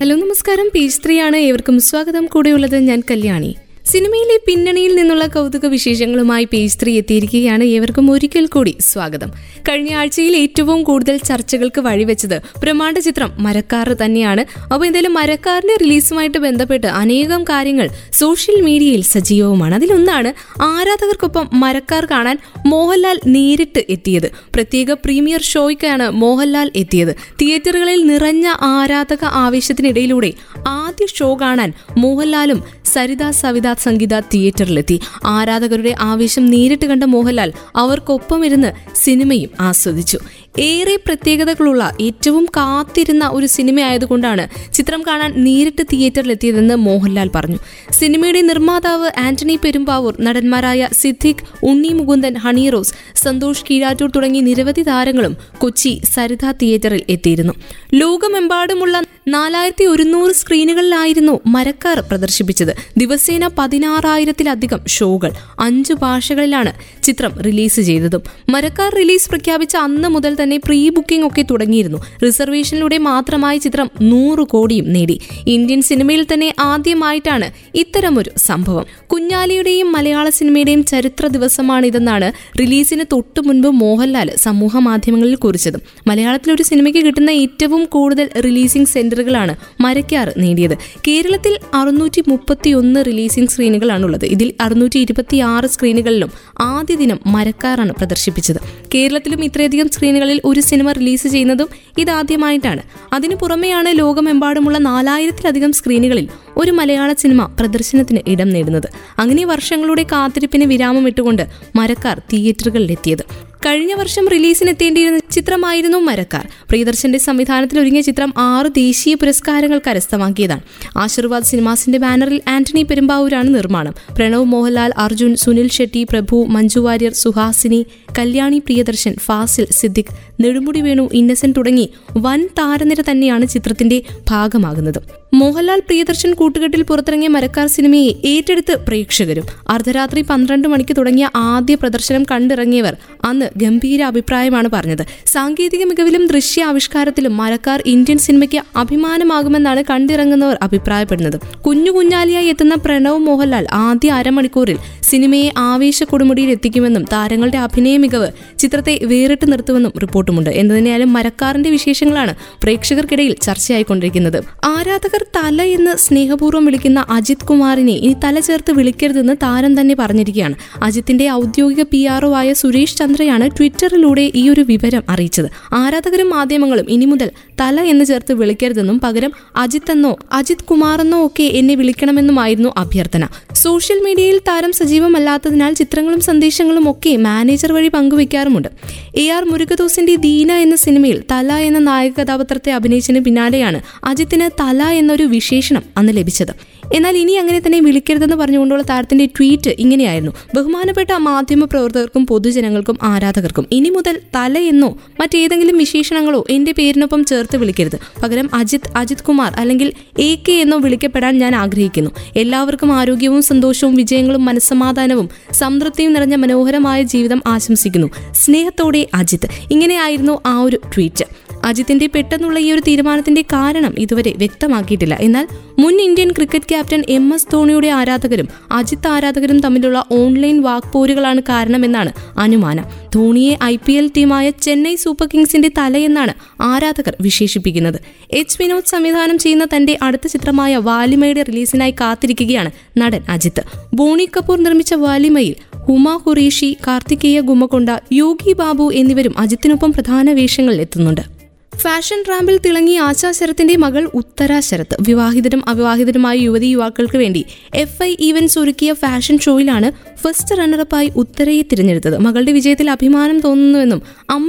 Hello നമസ്കാരം. Page three ആണ്. ഏവർക്കും സ്വാഗതം. കൂടെയുള്ളത് ഞാൻ കല്യാണി. സിനിമയിലെ പിന്നണിയിൽ നിന്നുള്ള കൗതുക വിശേഷങ്ങളുമായി പേജ് ത്രീ എത്തിയിരിക്കുകയാണ് ഏവർക്കും ഒരിക്കൽ കൂടി സ്വാഗതം. കഴിഞ്ഞ ആഴ്ചയിൽ ഏറ്റവും കൂടുതൽ ചർച്ചകൾക്ക് വഴിവെച്ചത് ബ്രഹ്മാണ്ഡ ചിത്രം മരക്കാർ തന്നെയാണ്. അപ്പോൾ എന്തായാലും മരക്കാറിന്റെ റിലീസുമായിട്ട് ബന്ധപ്പെട്ട് അനേകം കാര്യങ്ങൾ സോഷ്യൽ മീഡിയയിൽ സജീവവുമാണ്. അതിലൊന്നാണ് ആരാധകർക്കൊപ്പം മരക്കാർ കാണാൻ മോഹൻലാൽ നേരിട്ട് എത്തിയത്. പ്രത്യേക പ്രീമിയർ ഷോയ്ക്കാണ് മോഹൻലാൽ എത്തിയത്. തിയേറ്ററുകളിൽ നിറഞ്ഞ ആരാധക ആവേശത്തിനിടയിലൂടെ ആദ്യ ഷോ കാണാൻ മോഹൻലാലും സരിത സവിത സംഗീത തിയേറ്ററിലെത്തി. ആരാധകരുടെ ആവേശം നേരിട്ട് കണ്ട മോഹൻലാൽ അവർക്കൊപ്പം ഇരുന്ന് സിനിമയും ആസ്വദിച്ചു. ഏറെ പ്രത്യേകതകളുള്ള ഏറ്റവും കാത്തിരുന്ന ഒരു സിനിമ ആയതുകൊണ്ടാണ് ചിത്രം കാണാൻ നേരിട്ട് തിയേറ്ററിലെത്തിയതെന്ന് മോഹൻലാൽ പറഞ്ഞു. സിനിമയുടെ നിർമ്മാതാവ് ആന്റണി പെരുമ്പാവൂർ നടന്മാരായ സിദ്ദിഖ് ഉണ്ണി മുകുന്ദൻ ഹണി റോസ് സന്തോഷ് കീഴാറ്റൂർ തുടങ്ങി നിരവധി താരങ്ങളും കൊച്ചി സരിത തിയേറ്ററിൽ എത്തിയിരുന്നു. ലോകമെമ്പാടുമുള്ള നാലായിരത്തി ഒരുന്നൂറ് സ്ക്രീനുകളിലായിരുന്നു മരക്കാർ പ്രദർശിപ്പിച്ചത്. ദിവസേന പതിനാറായിരത്തിലധികം ഷോകൾ. അഞ്ച് ഭാഷകളിലാണ് ചിത്രം റിലീസ് ചെയ്തതും. മരക്കാർ റിലീസ് പ്രഖ്യാപിച്ച അന്ന് മുതൽ തന്നെ പ്രീ ബുക്കിംഗ് ഒക്കെ തുടങ്ങിയിരുന്നു. റിസർവേഷനിലൂടെ മാത്രമായി ചിത്രം നൂറ് കോടിയും നേടി. ഇന്ത്യൻ സിനിമയിൽ തന്നെ ആദ്യമായിട്ടാണ് ഇത്തരമൊരു സംഭവം. കുഞ്ഞാലിയുടെയും മലയാള സിനിമയുടെയും ചരിത്ര ദിവസമാണിതെന്നാണ് റിലീസിന് തൊട്ടു മുൻപ് മോഹൻലാൽ സമൂഹ മാധ്യമങ്ങളിൽ കുറിച്ചത്. മലയാളത്തിൽ ഒരു സിനിമയ്ക്ക് കിട്ടുന്ന ഏറ്റവും കൂടുതൽ റിലീസിംഗ് സെന്ററുകളാണ് മരക്കാർ നേടിയത്. കേരളത്തിൽ അറുന്നൂറ്റി മുപ്പത്തി ഒന്ന് റിലീസിംഗ് സ്ക്രീനുകളാണുള്ളത് ഇതിൽ അറുന്നൂറ്റി ഇരുപത്തി ആറ് സ്ക്രീനുകളിലും ആദ്യ ദിനം മരക്കാറാണ് പ്രദർശിപ്പിച്ചത്. കേരളത്തിലും ഇത്രയധികം സ്ക്രീനുകളിൽ ഒരു സിനിമ റിലീസ് ചെയ്യുന്നതും ഇതാദ്യമായിട്ടാണ്. അതിനു പുറമെയാണ് ലോകമെമ്പാടുമുള്ള നാലായിരത്തിലധികം സ്ക്രീനുകളിൽ ഒരു മലയാള സിനിമ പ്രദർശനത്തിന് ഇടം നേടുന്നത്. അങ്ങനെ വർഷങ്ങളുടെ കാത്തിരിപ്പിന് വിരാമം ഇട്ടുകൊണ്ട് മരക്കാർ തിയേറ്ററുകളിലെത്തിയത് കഴിഞ്ഞ വർഷം റിലീസിനെത്തേണ്ടിയിരുന്ന ചിത്രമായിരുന്നു മരക്കാർ. പ്രിയദർശന്റെ സംവിധാനത്തിൽ ഒരുങ്ങിയ ചിത്രം ആറ് ദേശീയ പുരസ്കാരങ്ങൾ കരസ്ഥമാക്കിയതാണ്. ആശീർവാദ് സിനിമാസിന്റെ ബാനറിൽ ആന്റണി പെരുമ്പാവൂരാണ് നിർമ്മാണം. പ്രണവ് മോഹൻലാൽ അർജുൻ സുനിൽ ഷെട്ടി പ്രഭു മഞ്ജു വാര്യർ സുഹാസിനി കല്യാണി പ്രിയദർശൻ ഫാസിൽ സിദ്ദിഖ് നെടുമുടി വേണു ഇന്നസെന്റ് തുടങ്ങി വൻ താരനിര തന്നെയാണ് ചിത്രത്തിന്റെ ഭാഗമാകുന്നത്. മോഹൻലാൽ പ്രിയദർശൻ കൂട്ടുകെട്ടിൽ പുറത്തിറങ്ങിയ മരക്കാർ സിനിമയെ ഏറ്റെടുത്ത് പ്രേക്ഷകരും. അർദ്ധരാത്രി പന്ത്രണ്ട് മണിക്ക് തുടങ്ങിയ ആദ്യ പ്രദർശനം കണ്ടിറങ്ങിയവർ അന്ന് ഗംഭീര അഭിപ്രായമാണ് പറഞ്ഞത്. സാങ്കേതിക മികവിലും ദൃശ്യ ആവിഷ്കാരത്തിലും മരക്കാർ ഇന്ത്യൻ സിനിമയ്ക്ക് അഭിമാനമാകുമെന്നാണ് കണ്ടിറങ്ങുന്നവർ അഭിപ്രായപ്പെടുന്നത്. കുഞ്ഞു കുഞ്ഞാലിയായി എത്തുന്ന പ്രണവ് മോഹൻലാൽ ആദ്യ അരമണിക്കൂറിൽ സിനിമയെ ആവേശ കൊടുമുടിയിൽ എത്തിക്കുമെന്നും താരങ്ങളുടെ അഭിനയ മികവ് ചിത്രത്തെ വേറിട്ട് നിർത്തുമെന്നും റിപ്പോർട്ടുമുണ്ട്. എന്തുതന്നെയാലും മരക്കാറിന്റെ വിശേഷങ്ങളാണ് പ്രേക്ഷകർക്കിടയിൽ ചർച്ചയായിക്കൊണ്ടിരിക്കുന്നത്. ആരാധകർ തല എന്ന് സ്നേഹപൂർവം വിളിക്കുന്ന അജിത് കുമാറിനെ ഇനി തല ചേർത്ത് വിളിക്കരുതെന്ന് താരം തന്നെ പറഞ്ഞിരിക്കുകയാണ്. അജിത്തിന്റെ ഔദ്യോഗിക പി ആർ ആയ സുരേഷ് ചന്ദ്രയാണ് ട്വിറ്ററിലൂടെ ഈ ഒരു വിവരം അറിയിച്ചത്. ആരാധകരും മാധ്യമങ്ങളും ഇനി മുതൽ തല എന്ന് ചേർത്ത് വിളിക്കരുതെന്നും പകരം അജിത് എന്നോ അജിത് കുമാറെന്നോ ഒക്കെ എന്നെ വിളിക്കണമെന്നുമായിരുന്നു അഭ്യർത്ഥന. സോഷ്യൽ മീഡിയയിൽ താരം സജീവമല്ലാത്തതിനാൽ ചിത്രങ്ങളും സന്ദേശങ്ങളും ഒക്കെ മാനേജർ വഴി പങ്കുവയ്ക്കാറുമുണ്ട്. എ ആർ മുരുകദോസിന്റെ ദീന എന്ന സിനിമയിൽ തല എന്ന നായക കഥാപാത്രത്തെ അഭിനയിച്ചതിന് പിന്നാലെയാണ് അജിത്തിന് തല എന്നൊരു വിശേഷണം അന്ന് ലഭിച്ചത്. എന്നാൽ ഇനി അങ്ങനെ തന്നെ വിളിക്കരുതെന്ന് പറഞ്ഞുകൊണ്ടുള്ള താരത്തിന്റെ ട്വീറ്റ് ഇങ്ങനെയായിരുന്നു. ബഹുമാനപ്പെട്ട മാധ്യമ പ്രവർത്തകർക്കും പൊതുജനങ്ങൾക്കും ആരാധകർക്കും ഇനി മുതൽ തല എന്നോ മറ്റേതെങ്കിലും വിശേഷണങ്ങളോ എന്റെ പേരിനൊപ്പം ചേർത്ത് വിളിക്കരുത്. പകരം അജിത് അജിത് കുമാർ അല്ലെങ്കിൽ എ കെ എന്നോ വിളിക്കപ്പെടാൻ ഞാൻ ആഗ്രഹിക്കുന്നു. എല്ലാവർക്കും ആരോഗ്യവും സന്തോഷവും വിജയങ്ങളും മനസ്സമാധാനവും സംതൃപ്തിയും നിറഞ്ഞ മനോഹരമായ ജീവിതം ആശംസിക്കുന്നു. സ്നേഹത്തോടെ അജിത്. ഇങ്ങനെയായിരുന്നു ആ ഒരു ട്വീറ്റ്. അജിത്തിന്റെ പെട്ടെന്നുള്ള ഈ ഒരു തീരുമാനത്തിന്റെ കാരണം ഇതുവരെ വ്യക്തമാക്കിയിട്ടില്ല. എന്നാൽ മുൻ Indian cricket captain M S ധോണിയുടെ ആരാധകരും അജിത് ആരാധകരും തമ്മിലുള്ള ഓൺലൈൻ വാക്പോരുകളാണ് കാരണമെന്നാണ് അനുമാനം. ധോണിയെ ഐ പി എൽ ടീമായ ചെന്നൈ സൂപ്പർ കിങ്സിന്റെ തലയെന്നാണ് ആരാധകർ വിശേഷിപ്പിക്കുന്നത്. എച്ച് വിനോദ് സംവിധാനം ചെയ്യുന്ന തന്റെ അടുത്ത ചിത്രമായ വാലിമയുടെ റിലീസിനായി കാത്തിരിക്കുകയാണ് നടൻ അജിത്ത്. ബോണി കപൂർ നിർമ്മിച്ച വാലിമയിൽ ഹുമ ഖുറേഷി കാർത്തികേയ ഗുമകൊണ്ട യോഗി ബാബു എന്നിവരും അജിത്തിനൊപ്പം പ്രധാന വേഷങ്ങളിൽ എത്തുന്നുണ്ട്. ഫാഷൻ റാമ്പിൽ തിളങ്ങി ആശാ ശരത്തിന്റെ മകൾ ഉത്തരാ ശരത്ത് വിവാഹിതരും അവിവാഹിതരുമായ യുവതി യുവാക്കൾക്ക് വേണ്ടി എഫ് ഐ ഈവൻസ് ഒരുക്കിയ ഫാഷൻ ഷോയിലാണ് ഫസ്റ്റ് റണ്ണറപ്പായി ഉത്തരയെ തിരഞ്ഞെടുത്തത്. മകളുടെ വിജയത്തിൽ അഭിമാനം തോന്നുന്നുവെന്നും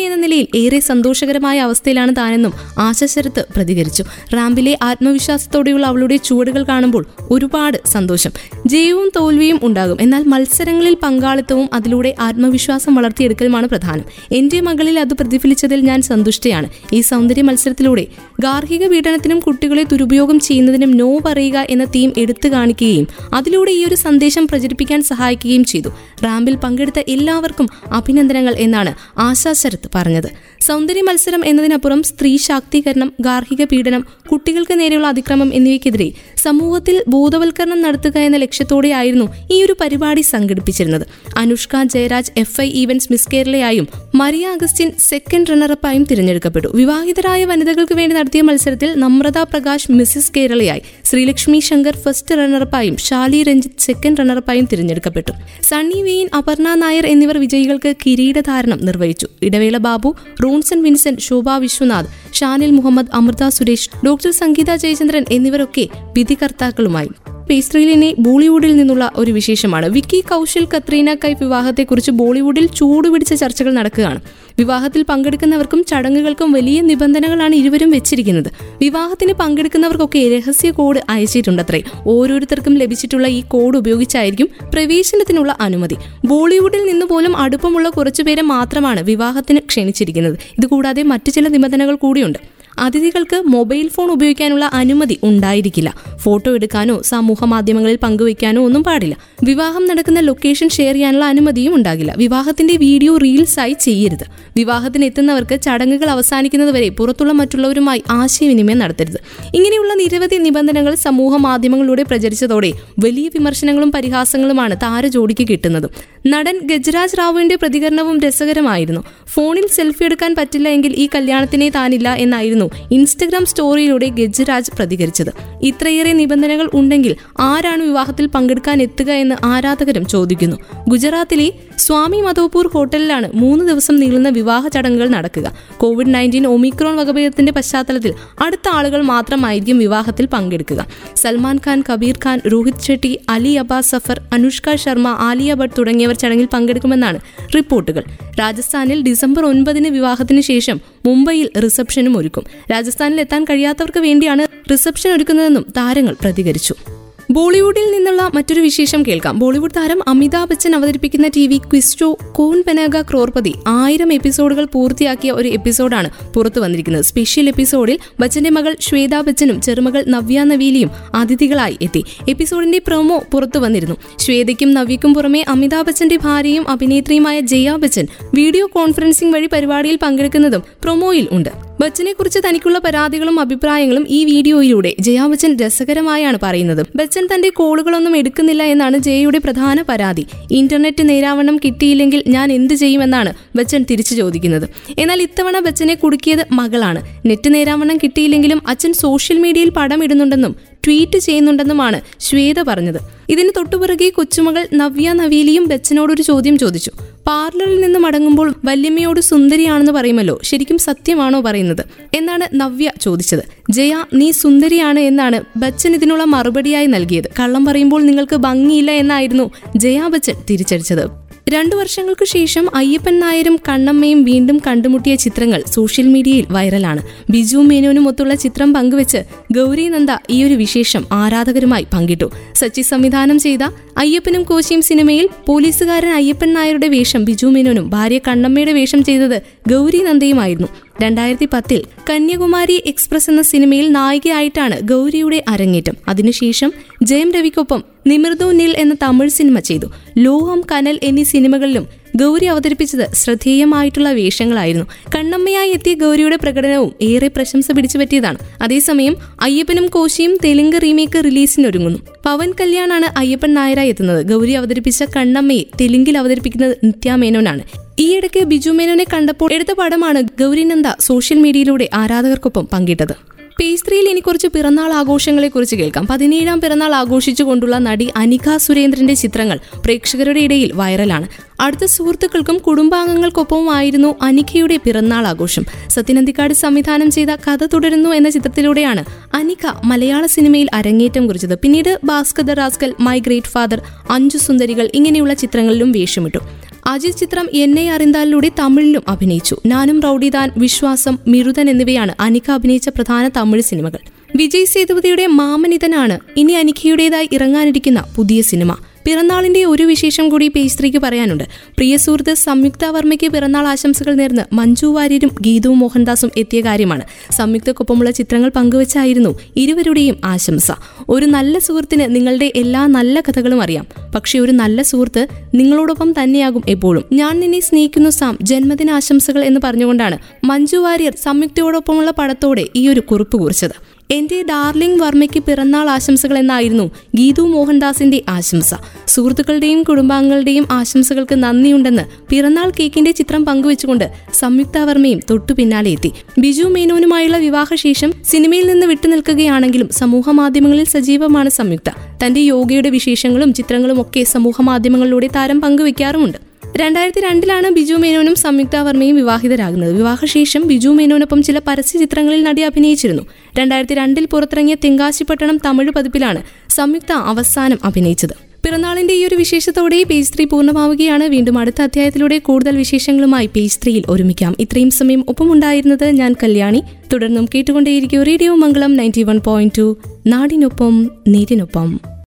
എന്ന നിലയിൽ ഏറെ സന്തോഷകരമായ അവസ്ഥയിലാണ് താനെന്നും ആശാ ശരത്ത് പ്രതികരിച്ചു. റാമ്പിലെ ആത്മവിശ്വാസത്തോടെയുള്ള അവളുടെ ചുവടുകൾ കാണുമ്പോൾ ഒരുപാട് സന്തോഷം ജയവും തോൽവിയും ഉണ്ടാകും. എന്നാൽ മത്സരങ്ങളിൽ പങ്കാളിത്തവും അതിലൂടെ ആത്മവിശ്വാസം വളർത്തിയെടുക്കലുമാണ് പ്രധാനം. എന്റെ മകളിൽ അത് പ്രതിഫലിച്ചതിൽ ഞാൻ സന്തുഷ്ടയാണ്. ഈ സൗന്ദര്യ മത്സരത്തിലൂടെ ഗാർഹിക പീഡനത്തിനും കുട്ടികളെ ദുരുപയോഗം ചെയ്യുന്നതിനും നോ പറയുക എന്ന തീം എടുത്തു കാണിക്കുകയും അതിലൂടെ ഈ ഒരു സന്ദേശം പ്രചരിപ്പിക്കാൻ സഹായിക്കുകയും ചെയ്തു. റാമ്പിൽ പങ്കെടുത്ത എല്ലാവർക്കും അഭിനന്ദനങ്ങൾ എന്നാണ് ആശാ ശരത് പറഞ്ഞത്. സൗന്ദര്യ മത്സരം എന്നതിനപ്പുറം സ്ത്രീ ശാക്തീകരണം ഗാർഹിക പീഡനം കുട്ടികൾക്ക് നേരെയുള്ള അതിക്രമം എന്നിവയ്ക്കെതിരെ സമൂഹത്തിൽ ബോധവൽക്കരണം നടത്തുക എന്ന ലക്ഷ്യത്തോടെയായിരുന്നു ഈ ഒരു പരിപാടി സംഘടിപ്പിച്ചിരുന്നത്. Anushka Jayaraj F I events miss കേരളയായും Maria Augustine second റണ്ണറപ്പായും തിരഞ്ഞെടുക്കപ്പെട്ടു. വിവാഹിതരായ വനിതകൾക്ക് വേണ്ടി നടത്തിയ മത്സരത്തിൽ നമ്രത പ്രകാശ് മിസ്സിസ് കേരളയായി. ശ്രീലക്ഷ്മി ശങ്കർ ഫസ്റ്റ് റണ്ണറപ്പായും ഷാലി രഞ്ജിത്ത് സെക്കൻഡ് റണ്ണറപ്പായും തിരഞ്ഞെടുക്കപ്പെട്ടു. സണ്ണി വെയിൻ അപർണ നായർ എന്നിവർ വിജയികൾക്ക് കിരീടധാരണം നിർവഹിച്ചു. ഇടവേള ബാബു റോൺസൺ വിൻസെന്റ് ശോഭ വിശ്വനാഥ് ഷാനിൽ മുഹമ്മദ് അമൃത സുരേഷ് ഡോക്ടർ സംഗീത ജയചന്ദ്രൻ എന്നിവരൊക്കെ വിധികർത്താക്കളുമായി. പേസ്ട്രീലിനെ ബോളിവുഡിൽ നിന്നുള്ള ഒരു വിശേഷമാണ്. വിക്കി കൗശൽ കത്രീന കൈഫ് വിവാഹത്തെക്കുറിച്ച് ബോളിവുഡിൽ ചൂടുപിടിച്ച ചർച്ചകൾ നടക്കുകയാണ്. വിവാഹത്തിൽ പങ്കെടുക്കുന്നവർക്കും ചടങ്ങുകൾക്കും വലിയ നിബന്ധനകളാണ് ഇരുവരും വെച്ചിരിക്കുന്നത്. വിവാഹത്തിന് പങ്കെടുക്കുന്നവർക്കൊക്കെ രഹസ്യ കോഡ് അയച്ചിട്ടുണ്ടത്രേ. ഓരോരുത്തർക്കും ലഭിച്ചിട്ടുള്ള ഈ കോഡ് ഉപയോഗിച്ചായിരിക്കും പ്രവേശനത്തിനുള്ള അനുമതി. ബോളിവുഡിൽ നിന്ന് പോലും അടുപ്പമുള്ള കുറച്ചുപേരെ മാത്രമാണ് വിവാഹത്തിന് ക്ഷണിച്ചിരിക്കുന്നത്. ഇതുകൂടാതെ മറ്റു ചില നിബന്ധനകൾ കൂടിയുണ്ട്. അതിഥികൾക്ക് മൊബൈൽ ഫോൺ ഉപയോഗിക്കാനുള്ള അനുമതി ഉണ്ടായിരിക്കില്ല. ഫോട്ടോ എടുക്കാനോ സമൂഹ മാധ്യമങ്ങളിൽ പങ്കുവയ്ക്കാനോ ഒന്നും പാടില്ല. വിവാഹം നടക്കുന്ന ലൊക്കേഷൻ ഷെയർ ചെയ്യാനുള്ള അനുമതിയും ഉണ്ടാകില്ല. വിവാഹത്തിന്റെ വീഡിയോ റീൽസായി ചെയ്യരുത്. വിവാഹത്തിന് എത്തുന്നവർക്ക് ചടങ്ങുകൾ അവസാനിക്കുന്നതുവരെ പുറത്തുള്ള മറ്റുള്ളവരുമായി ആശയവിനിമയം നടത്തരുത്. ഇങ്ങനെയുള്ള നിരവധി നിബന്ധനകൾ സമൂഹ മാധ്യമങ്ങളിലൂടെ പ്രചരിച്ചതോടെ വലിയ വിമർശനങ്ങളും പരിഹാസങ്ങളുമാണ് താരജോടിക്ക് കിട്ടുന്നത്. നടൻ ഗജരാജ് റാവുവിന്റെ പ്രതികരണവും രസകരമായിരുന്നു. ഫോണിൽ സെൽഫി എടുക്കാൻ പറ്റില്ല എങ്കിൽ ഈ കല്യാണത്തിനെ താനില്ല എന്നായിരുന്നു ഇൻസ്റ്റഗ്രാം സ്റ്റോറിയിലൂടെ ഗജരാജ് പ്രതികരിച്ചത്. ഇത്രയേറെ നിബന്ധനകൾ ഉണ്ടെങ്കിൽ ആരാണ് വിവാഹത്തിൽ പങ്കെടുക്കാൻ എത്തുക എന്ന് ആരാധകരും ചോദിക്കുന്നു. ഗുജറാത്തിലെ സ്വാമി മധോപൂർ ഹോട്ടലിലാണ് മൂന്ന് ദിവസം നീളുന്ന വിവാഹ ചടങ്ങുകൾ നടക്കുക. കോവിഡ് നയന്റീൻ ഒമിക്രോൺ വകഭേദത്തിന്റെ പശ്ചാത്തലത്തിൽ അടുത്ത ആളുകൾ മാത്രമായിരിക്കും വിവാഹത്തിൽ പങ്കെടുക്കുക. സൽമാൻ ഖാൻ കബീർ ഖാൻ രോഹിത് ഷെട്ടി അലി അബാസ് സഫർ അനുഷ്ക ശർമ്മ ആലിയ ഭട്ട് തുടങ്ങിയവർ ചടങ്ങിൽ പങ്കെടുക്കുമെന്നാണ് റിപ്പോർട്ടുകൾ. രാജസ്ഥാനിൽ ഡിസംബർ ഒൻപതിന് വിവാഹത്തിന് ശേഷം മുംബൈയിൽ റിസപ്ഷനും ഒരുക്കും. രാജസ്ഥാനിൽ എത്താൻ കഴിയാത്തവർക്ക് വേണ്ടിയാണ് റിസപ്ഷൻ ഒരുക്കുന്നതെന്നും താരങ്ങൾ പ്രതികരിച്ചു. ബോളിവുഡിൽ നിന്നുള്ള മറ്റൊരു വിശേഷം കേൾക്കാം. ബോളിവുഡ് താരം അമിതാഭ് ബച്ചൻ അവതരിപ്പിക്കുന്ന T V show Kaun Banega Crorepati ആയിരം എപ്പിസോഡുകൾ പൂർത്തിയാക്കിയ ഒരു എപ്പിസോഡാണ് പുറത്തു വന്നിരിക്കുന്നത്. സ്പെഷ്യൽ എപ്പിസോഡിൽ ബച്ചന്റെ മകൾ ശ്വേതാ ബച്ചനും ചെറുമകൾ നവ്യ നവീലിയും അതിഥികളായി എത്തി. എപ്പിസോഡിന്റെ പ്രൊമോ പുറത്തു വന്നിരുന്നു. ശ്വേതയ്ക്കും നവ്യക്കും പുറമെ അമിതാഭ് ബച്ചന്റെ ഭാര്യയും അഭിനേത്രിയുമായ ജയ ബച്ചൻ വീഡിയോ കോൺഫറൻസിംഗ് വഴി പരിപാടിയിൽ പങ്കെടുക്കുന്നതും പ്രൊമോയിൽ ഉണ്ട്. ബച്ചനെ കുറിച്ച് തനിക്കുള്ള പരാതികളും അഭിപ്രായങ്ങളും ഈ വീഡിയോയിലൂടെ ജയാ ബച്ചൻ രസകരമായാണ് പറയുന്നത്. ബച്ചൻ തന്റെ കോളുകളൊന്നും എടുക്കുന്നില്ല എന്നാണ് ജയയുടെ പ്രധാന പരാതി. ഇന്റർനെറ്റ് നേരാവണ്ണം കിട്ടിയില്ലെങ്കിൽ ഞാൻ എന്ത് ചെയ്യുമെന്നാണ് ബച്ചൻ തിരിച്ചു ചോദിക്കുന്നത്. എന്നാൽ ഇത്തവണ ബച്ചനെ കുടുക്കിയത് മകളാണ്. നെറ്റ് നേരാവണ്ണം കിട്ടിയില്ലെങ്കിലും അച്ഛൻ സോഷ്യൽ മീഡിയയിൽ പടം ഇടുന്നുണ്ടെന്നും ട്വീറ്റ് ചെയ്യുന്നുണ്ടെന്നുമാണ് ശ്വേത പറഞ്ഞത്. ഇതിന് തൊട്ടുപിറകെ കൊച്ചുമകൾ നവ്യ നവീലിയും ബച്ചനോടൊരു ചോദ്യം ചോദിച്ചു. പാർലറിൽ നിന്ന് മടങ്ങുമ്പോൾ വല്യമ്മയോട് സുന്ദരിയാണെന്ന് പറയുമല്ലോ ശരിക്കും സത്യമാണോ പറയുന്നത്? എന്നാണ് നവ്യ ചോദിച്ചത്. ജയ നീ സുന്ദരിയാണ് എന്നാണ് ബച്ചൻ ഇതിനുള്ള മറുപടിയായി നൽകിയത്. കള്ളം പറയുമ്പോൾ നിങ്ങൾക്ക് ഭംഗിയില്ല എന്നായിരുന്നു ജയ ബച്ചൻ തിരിച്ചടിച്ചത്. രണ്ടു വർഷങ്ങൾക്ക് ശേഷം അയ്യപ്പൻ നായരും കണ്ണമ്മയും വീണ്ടും കണ്ടുമുട്ടിയ ചിത്രങ്ങൾ സോഷ്യൽ മീഡിയയിൽ വൈറലാണ്. ബിജു മേനോനും ഒത്തുള്ള ചിത്രം പങ്കുവെച്ച് ഗൗരി നന്ദ ഈ ഒരു വിശേഷം ആരാധകരുമായി പങ്കിട്ടു. സച്ചി സംവിധാനം ചെയ്ത അയ്യപ്പനും കോശിയും സിനിമയിൽ പോലീസുകാരൻ അയ്യപ്പൻ നായരുടെ വേഷം ബിജു മേനോനും ഭാര്യ കണ്ണമ്മയുടെ വേഷം ചെയ്തത് ഗൗരി നന്ദയുമായിരുന്നു. രണ്ടായിരത്തി പത്തിൽ കന്യാകുമാരി എക്സ്പ്രസ് എന്ന സിനിമയിൽ നായികയായിട്ടാണ് ഗൗരിയുടെ അരങ്ങേറ്റം. അതിനുശേഷം ജയം രവിക്കൊപ്പം നിമിർദു നിൽ എന്ന തമിഴ് സിനിമ ചെയ്തു. ലോഹം കനൽ എന്നീ സിനിമകളിലും ഗൗരി അവതരിപ്പിച്ചത് ശ്രദ്ധേയമായിട്ടുള്ള വേഷങ്ങളായിരുന്നു. കണ്ണമ്മയായി എത്തിയ ഗൗരിയുടെ പ്രകടനവും ഏറെ പ്രശംസ പിടിച്ചുപറ്റിയതാണ് അതേസമയം അയ്യപ്പനും കോശിയും തെലുങ്ക് റീമേക്ക് റിലീസിനൊരുങ്ങുന്നു. പവൻ കല്യാണാണ് അയ്യപ്പൻ നായരായി എത്തുന്നത്. ഗൗരി അവതരിപ്പിച്ച കണ്ണമ്മയെ തെലുങ്കിൽ അവതരിപ്പിക്കുന്നത് നിത്യാമേനോനാണ് ഈയിടയ്ക്ക് ബിജു മേനോനെ കണ്ടപ്പോൾ എടുത്ത പടമാണ് ഗൗരിനന്ദ സോഷ്യൽ മീഡിയയിലൂടെ ആരാധകർക്കൊപ്പം പങ്കിട്ടത്. പേസ്ത്രിയിൽ ഇനി കുറച്ച് പിറന്നാൾ ആഘോഷങ്ങളെ കുറിച്ച് കേൾക്കാം. പതിനേഴാം പിറന്നാൾ ആഘോഷിച്ചുകൊണ്ടുള്ള നടി അനിക സുരേന്ദ്രന്റെ ചിത്രങ്ങൾ പ്രേക്ഷകരുടെ ഇടയിൽ വൈറലാണ്. അടുത്ത സുഹൃത്തുക്കൾക്കും കുടുംബാംഗങ്ങൾക്കൊപ്പവുമായിരുന്നു അനിഖയുടെ പിറന്നാൾ ആഘോഷം. സത്യനന്ദിക്കാട് സംവിധാനം ചെയ്ത കഥ തുടരുന്നു എന്ന ചിത്രത്തിലൂടെയാണ് അനിക മലയാള സിനിമയിൽ അരങ്ങേറ്റം കുറിച്ചത്. പിന്നീട് Bhaskar rascal my great father അഞ്ചു സുന്ദരികൾ ഇങ്ങനെയുള്ള ചിത്രങ്ങളിലും വേഷമിട്ടു. അജിത് ചിത്രം എന്നെ അറിന്താലിലൂടെ തമിഴിലും അഭിനയിച്ചു. നാനും റൌഡിദാൻ വിശ്വാസം മിരുതൻ എന്നിവയാണ് അനിക അഭിനയിച്ച പ്രധാന തമിഴ് സിനിമകൾ. വിജയ് സേതുപതിയുടെ മാമനിതനാണ് ഇനി അനിഖയുടേതായി ഇറങ്ങാനിരിക്കുന്ന പുതിയ സിനിമ. പിറന്നാളിന്റെ ഒരു വിശേഷം കൂടി പേസ്ത്രിക്ക് പറയാനുണ്ട്. പ്രിയ സുഹൃത്ത് സംയുക്ത വർമ്മയ്ക്ക് പിറന്നാൾ ആശംസകൾ നേർന്ന് മഞ്ജു വാര്യരും ഗീതു മോഹൻദാസും എത്തിയ കാര്യമാണ്. സംയുക്തക്കൊപ്പമുള്ള ചിത്രങ്ങൾ പങ്കുവച്ചായിരുന്നു ഇരുവരുടെയും ആശംസ. ഒരു നല്ല സുഹൃത്തിന് നിങ്ങളുടെ എല്ലാ നല്ല കഥകളും അറിയാം. പക്ഷേ ഒരു നല്ല സുഹൃത്ത് നിങ്ങളോടൊപ്പം തന്നെയാകും എപ്പോഴും. ഞാൻ നിന്നെ സ്നേഹിക്കുന്നു സാം ജന്മദിന ആശംസകൾ എന്ന് പറഞ്ഞുകൊണ്ടാണ് മഞ്ജു വാര്യർ സംയുക്തയോടൊപ്പമുള്ള പടത്തോടെ ഈ ഒരു കുറിപ്പ് കുറിച്ചത്. എന്റെ ഡാർലിംഗ് വർമ്മയ്ക്ക് പിറന്നാൾ ആശംസകൾ എന്നായിരുന്നു ഗീതു മോഹൻദാസിന്റെ ആശംസ. സുഹൃത്തുക്കളുടെയും കുടുംബാംഗങ്ങളുടെയും ആശംസകൾക്ക് നന്ദിയുണ്ടെന്ന് പിറന്നാൾ കേക്കിന്റെ ചിത്രം പങ്കുവെച്ചുകൊണ്ട് സംയുക്ത വർമ്മയും തൊട്ടു പിന്നാലെ എത്തി. ബിജു മേനോനുമായുള്ള വിവാഹശേഷം സിനിമയിൽ നിന്ന് വിട്ടുനിൽക്കുകയാണെങ്കിലും സമൂഹ മാധ്യമങ്ങളിൽ സജീവമാണ് സംയുക്ത. തന്റെ യോഗയുടെ വിശേഷങ്ങളും ചിത്രങ്ങളും ഒക്കെ സമൂഹ മാധ്യമങ്ങളിലൂടെ താരം പങ്കുവെക്കാറുമുണ്ട്. രണ്ടായിരത്തി രണ്ടിലാണ് ബിജു മേനോനും സംയുക്ത വർമ്മയും വിവാഹിതരാകുന്നത്. വിവാഹശേഷം ബിജു മേനോനൊപ്പം ചില പരസ്യ ചിത്രങ്ങളിൽ നടി അഭിനയിച്ചിരുന്നു. രണ്ടായിരത്തി രണ്ടിൽ പുറത്തിറങ്ങിയ തെങ്കാശിപ്പട്ടണം തമിഴ് പതിപ്പിലാണ് സംയുക്ത അവസാനം അഭിനയിച്ചത്. പിറന്നാളിന്റെ ഈ ഒരു വിശേഷത്തോടെ പേജ് ത്രീ പൂർണമാവുകയാണ്. വീണ്ടും അടുത്ത അധ്യായത്തിലൂടെ കൂടുതൽ വിശേഷങ്ങളുമായി പേജ് ത്രീയിൽ ഒരുമിക്കാം. ഇത്രയും സമയം ഒപ്പമുണ്ടായിരുന്നത് ഞാൻ കല്യാണി. തുടർന്നും കേട്ടുകൊണ്ടേയിരിക്കും radio Mangalam ninety one point two. നാടിനൊപ്പം നേരിനൊപ്പം.